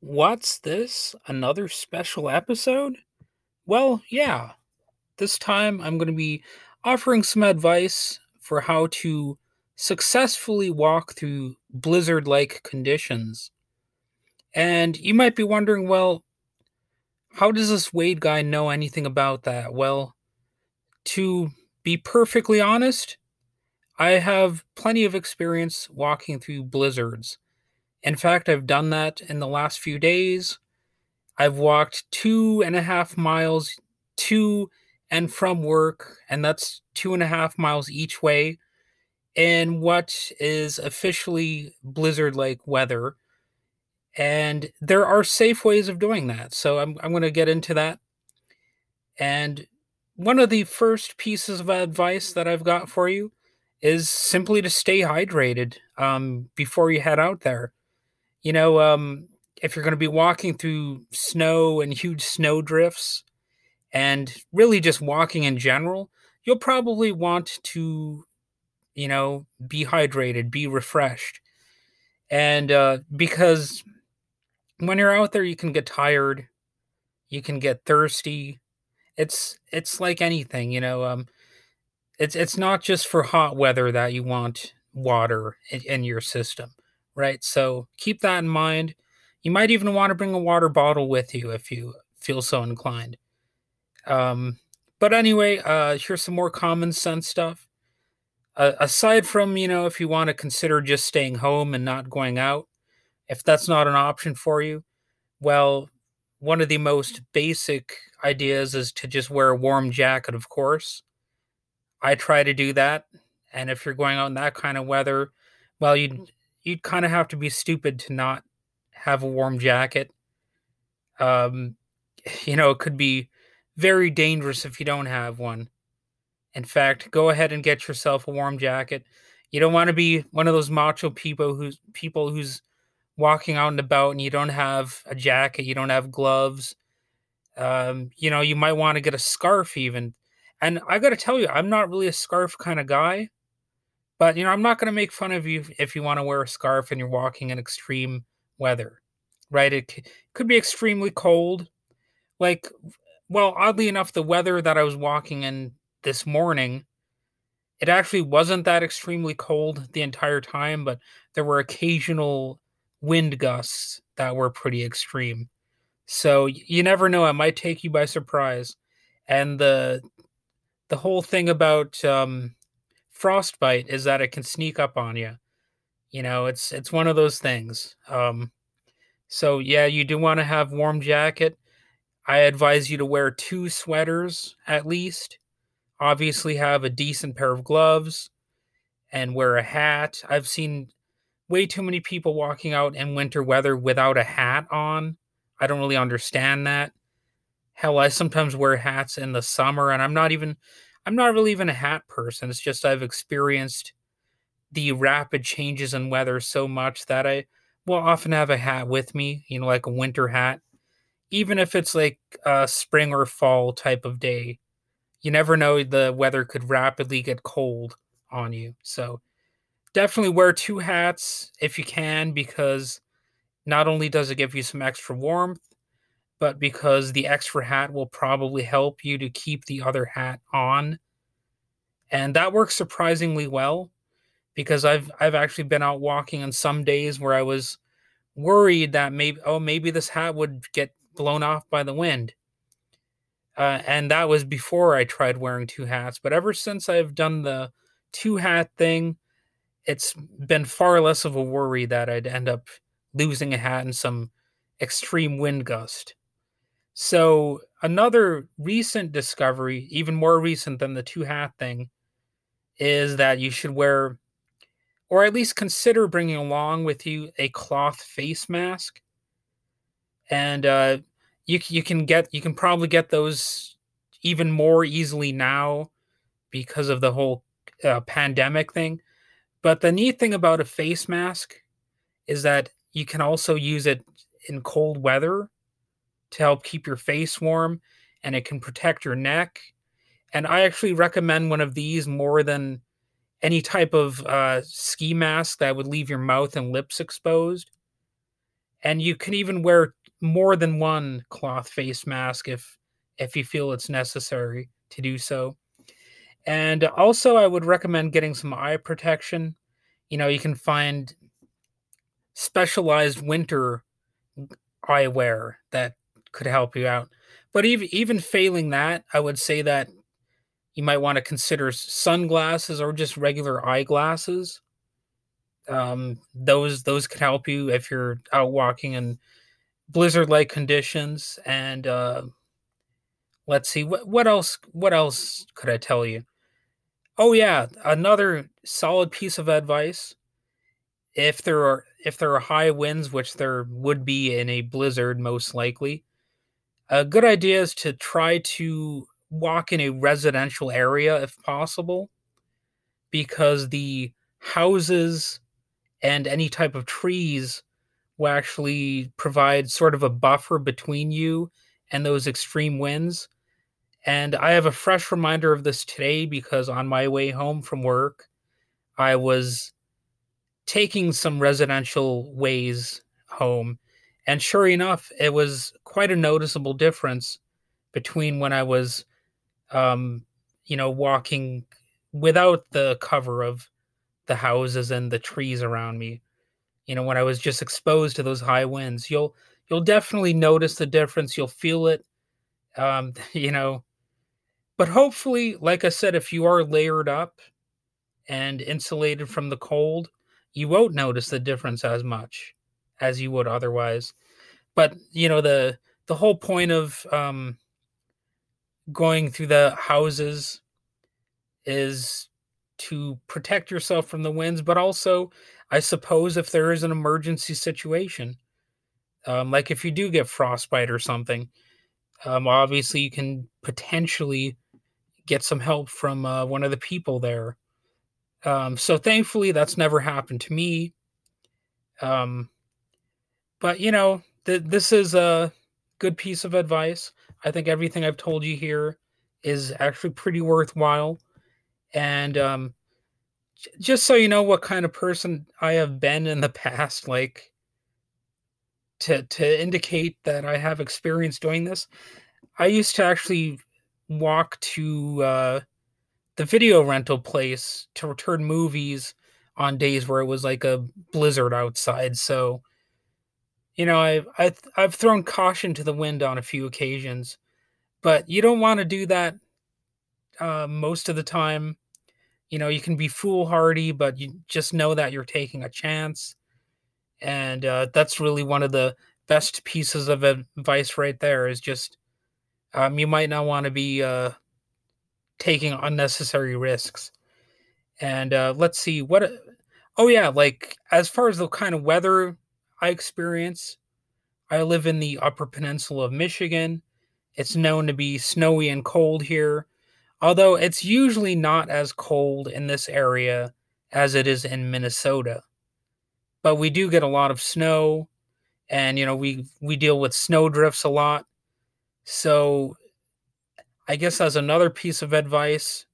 What's this? Another special episode? Well, yeah. This time I'm going to be offering some advice for how to successfully walk through blizzard like conditions. And you might be wondering, well, how does this Wade guy know anything about that? Well, to be perfectly honest, I have plenty of experience walking through blizzards. In fact, I've done that in the last few days. I've walked two and a half miles to and from work, and that's two and a half miles each way in what is officially blizzard like weather. And there are safe ways of doing that. So I'm, I'm going to get into that. And one of the first pieces of advice that I've got for you is simply to stay hydrated um, before you head out there. You know, um, if you're going to be walking through snow and huge snow drifts, and really just walking in general, you'll probably want to, you know, be hydrated, be refreshed. And uh, because when you're out there, you can get tired, you can get thirsty. It's it's like anything, you know. Um, it's it's not just for hot weather that you want water in, in your system right? So keep that in mind. You might even want to bring a water bottle with you if you feel so inclined. Um, but anyway, uh, here's some more common sense stuff. Uh, aside from, you know, if you want to consider just staying home and not going out, if that's not an option for you, well, one of the most basic ideas is to just wear a warm jacket, of course. I try to do that. And if you're going out in that kind of weather, well, you you'd kind of have to be stupid to not have a warm jacket. Um, you know, it could be very dangerous if you don't have one. In fact, go ahead and get yourself a warm jacket. You don't want to be one of those macho people who's people who's walking out and about and you don't have a jacket, you don't have gloves. Um, you know, you might want to get a scarf even. And I got to tell you, I'm not really a scarf kind of guy. But you know, I'm not going to make fun of you if you want to wear a scarf and you're walking in extreme weather, right? It c- could be extremely cold. Like, well, oddly enough, the weather that I was walking in this morning, it actually wasn't that extremely cold the entire time, but there were occasional wind gusts that were pretty extreme. So you never know; it might take you by surprise. And the the whole thing about um, frostbite is that it can sneak up on you. You know, it's it's one of those things. Um, so yeah, you do want to have warm jacket. I advise you to wear two sweaters at least. Obviously, have a decent pair of gloves and wear a hat. I've seen way too many people walking out in winter weather without a hat on. I don't really understand that. Hell, I sometimes wear hats in the summer, and I'm not even I'm not really even a hat person. It's just I've experienced the rapid changes in weather so much that I will often have a hat with me, you know, like a winter hat, even if it's like a spring or fall type of day. You never know, the weather could rapidly get cold on you. So definitely wear two hats if you can, because not only does it give you some extra warmth, but because the extra hat will probably help you to keep the other hat on. And that works surprisingly well because I've I've actually been out walking on some days where I was worried that maybe oh maybe this hat would get blown off by the wind. Uh, and that was before I tried wearing two hats. But ever since I've done the two hat thing, it's been far less of a worry that I'd end up losing a hat in some extreme wind gust. So another recent discovery, even more recent than the two hat thing, is that you should wear, or at least consider bringing along with you a cloth face mask. And uh, you you can get you can probably get those even more easily now because of the whole uh, pandemic thing. But the neat thing about a face mask is that you can also use it in cold weather to help keep your face warm and it can protect your neck. And I actually recommend one of these more than any type of uh, ski mask that would leave your mouth and lips exposed. and you can even wear more than one cloth face mask if if you feel it's necessary to do so. And also, I would recommend getting some eye protection. You know, you can find specialized winter eyewear that could help you out. But even even failing that, I would say that you might want to consider sunglasses or just regular eyeglasses. Um, those those could help you if you're out walking in blizzard-like conditions. And uh, let's see what what else what else could I tell you? Oh yeah, another solid piece of advice. If there are if there are high winds, which there would be in a blizzard most likely, a good idea is to try to walk in a residential area if possible because the houses and any type of trees will actually provide sort of a buffer between you and those extreme winds. And I have a fresh reminder of this today because on my way home from work, I was taking some residential ways home. And sure enough, it was quite a noticeable difference between when I was, um, you know, walking without the cover of the houses and the trees around me. You know, when I was just exposed to those high winds, you'll you'll definitely notice the difference. You'll feel it. Um, you know, but hopefully, like I said, if you are layered up and insulated from the cold, you won't notice the difference as much as you would otherwise. But you know the the whole point of um, going through the houses is to protect yourself from the winds, but also, I suppose, if there is an emergency situation, um, like if you do get frostbite or something, um, obviously you can potentially get some help from uh, one of the people there. Um, so thankfully, that's never happened to me. Um, but you know, th- this is a good piece of advice. I think everything I've told you here is actually pretty worthwhile. And um, j- just so you know what kind of person I have been in the past, like to to indicate that I have experience doing this, I used to actually walk to uh, the video rental place to return movies on days where it was like a blizzard outside. So, you know, I've I've, I've thrown caution to the wind on a few occasions, but you don't want to do that uh, most of the time. You know, you can be foolhardy, but you just know that you're taking a chance, and uh, that's really one of the best pieces of advice right there. Is just um, you might not want to be uh, taking unnecessary risks. And uh, let's see what. Oh yeah, like as far as the kind of weather I experience, I live in the Upper Peninsula of Michigan. It's known to be snowy and cold here, although it's usually not as cold in this area as it is in Minnesota. But we do get a lot of snow, and you know we we deal with snow drifts a lot. So, I guess as another piece of advice,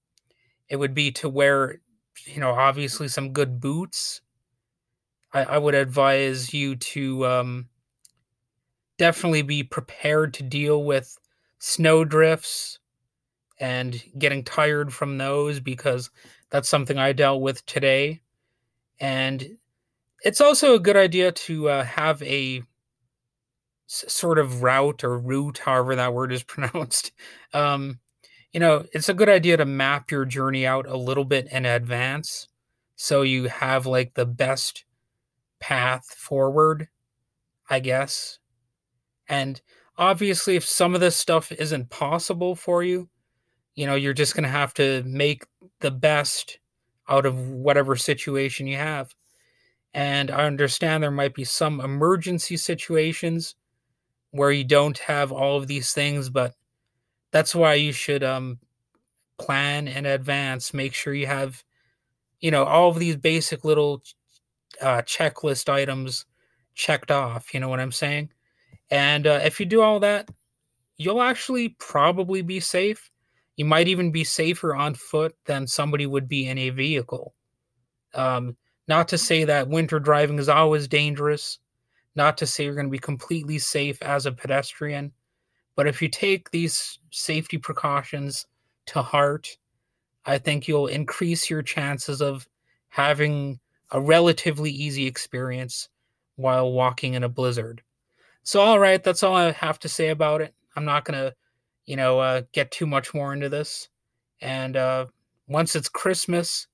it would be to wear, you know, obviously some good boots. I, I would advise you to um, definitely be prepared to deal with snow drifts and getting tired from those because that's something I dealt with today. And it's also a good idea to uh, have a sort of route or route, however that word is pronounced, um, you know, it's a good idea to map your journey out a little bit in advance so you have like the best path forward, I guess. And obviously, if some of this stuff isn't possible for you, you know, you're just going to have to make the best out of whatever situation you have. And I understand there might be some emergency situations where you don't have all of these things, but that's why you should um plan in advance. Make sure you have, you know, all of these basic little uh, checklist items checked off. You know what I'm saying? And uh, if you do all that, you'll actually probably be safe. You might even be safer on foot than somebody would be in a vehicle. Um, not to say that winter driving is always dangerous. Not to say you're going to be completely safe as a pedestrian, but if you take these safety precautions to heart, I think you'll increase your chances of having a relatively easy experience while walking in a blizzard. So, all right, that's all I have to say about it. I'm not going to, you know, uh, get too much more into this. And uh, once it's Christmas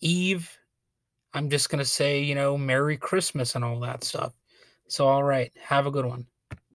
Eve, I'm just going to say, you know, Merry Christmas and all that stuff. So, all right, have a good one.